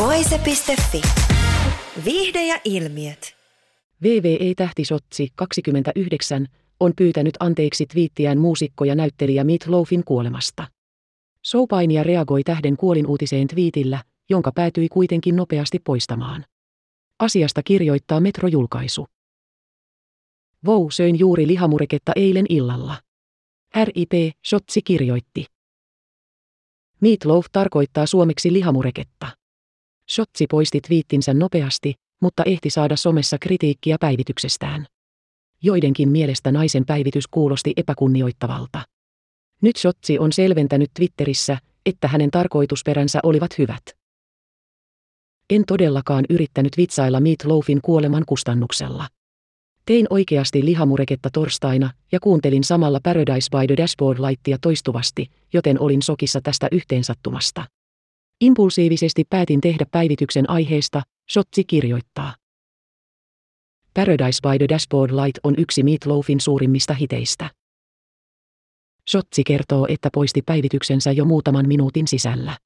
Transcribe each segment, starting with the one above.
Voise.fi. Viihde ja ilmiöt. VVE-tähtisotsi 29 on pyytänyt anteeksi twiittiään muusikko ja näyttelijä Meat Loafin kuolemasta. Showpainia reagoi tähden kuolinuutiseen twiitillä, jonka päätyi kuitenkin nopeasti poistamaan. Asiasta kirjoittaa Metro-julkaisu. Vou söin juuri lihamureketta eilen illalla. RIP, Shotsi kirjoitti. Meatloaf tarkoittaa suomeksi lihamureketta. Shotsi poisti twiittinsä nopeasti, mutta ehti saada somessa kritiikkiä päivityksestään. Joidenkin mielestä naisen päivitys kuulosti epäkunnioittavalta. Nyt Shotsi on selventänyt Twitterissä, että hänen tarkoitusperänsä olivat hyvät. En todellakaan yrittänyt vitsailla Meatloafin kuoleman kustannuksella. Tein oikeasti lihamureketta torstaina ja kuuntelin samalla Paradise by the Dashboard laittia toistuvasti, joten olin sokissa tästä yhteensattumasta. Impulsiivisesti päätin tehdä päivityksen aiheesta, Shotzi kirjoittaa. Paradise by the Dashboard Light on yksi Meatloafin suurimmista hiteistä. Shotzi kertoo, että poisti päivityksensä jo muutaman minuutin sisällä.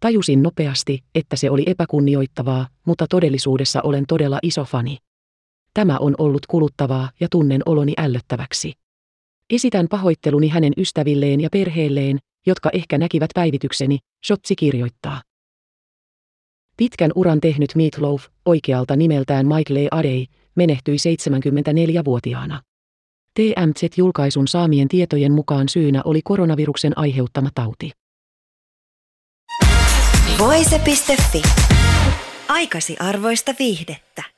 Tajusin nopeasti, että se oli epäkunnioittavaa, mutta todellisuudessa olen todella iso fani. Tämä on ollut kuluttavaa ja tunnen oloni ällöttäväksi. Esitän pahoitteluni hänen ystävilleen ja perheelleen, jotka ehkä näkivät päivitykseni, Shotzi kirjoittaa. Pitkän uran tehnyt Meatloaf, oikealta nimeltään Michael Adey, menehtyi 74-vuotiaana. TMZ-julkaisun saamien tietojen mukaan syynä oli koronaviruksen aiheuttama tauti. Voise.fi. Aikasi arvoista viihdettä.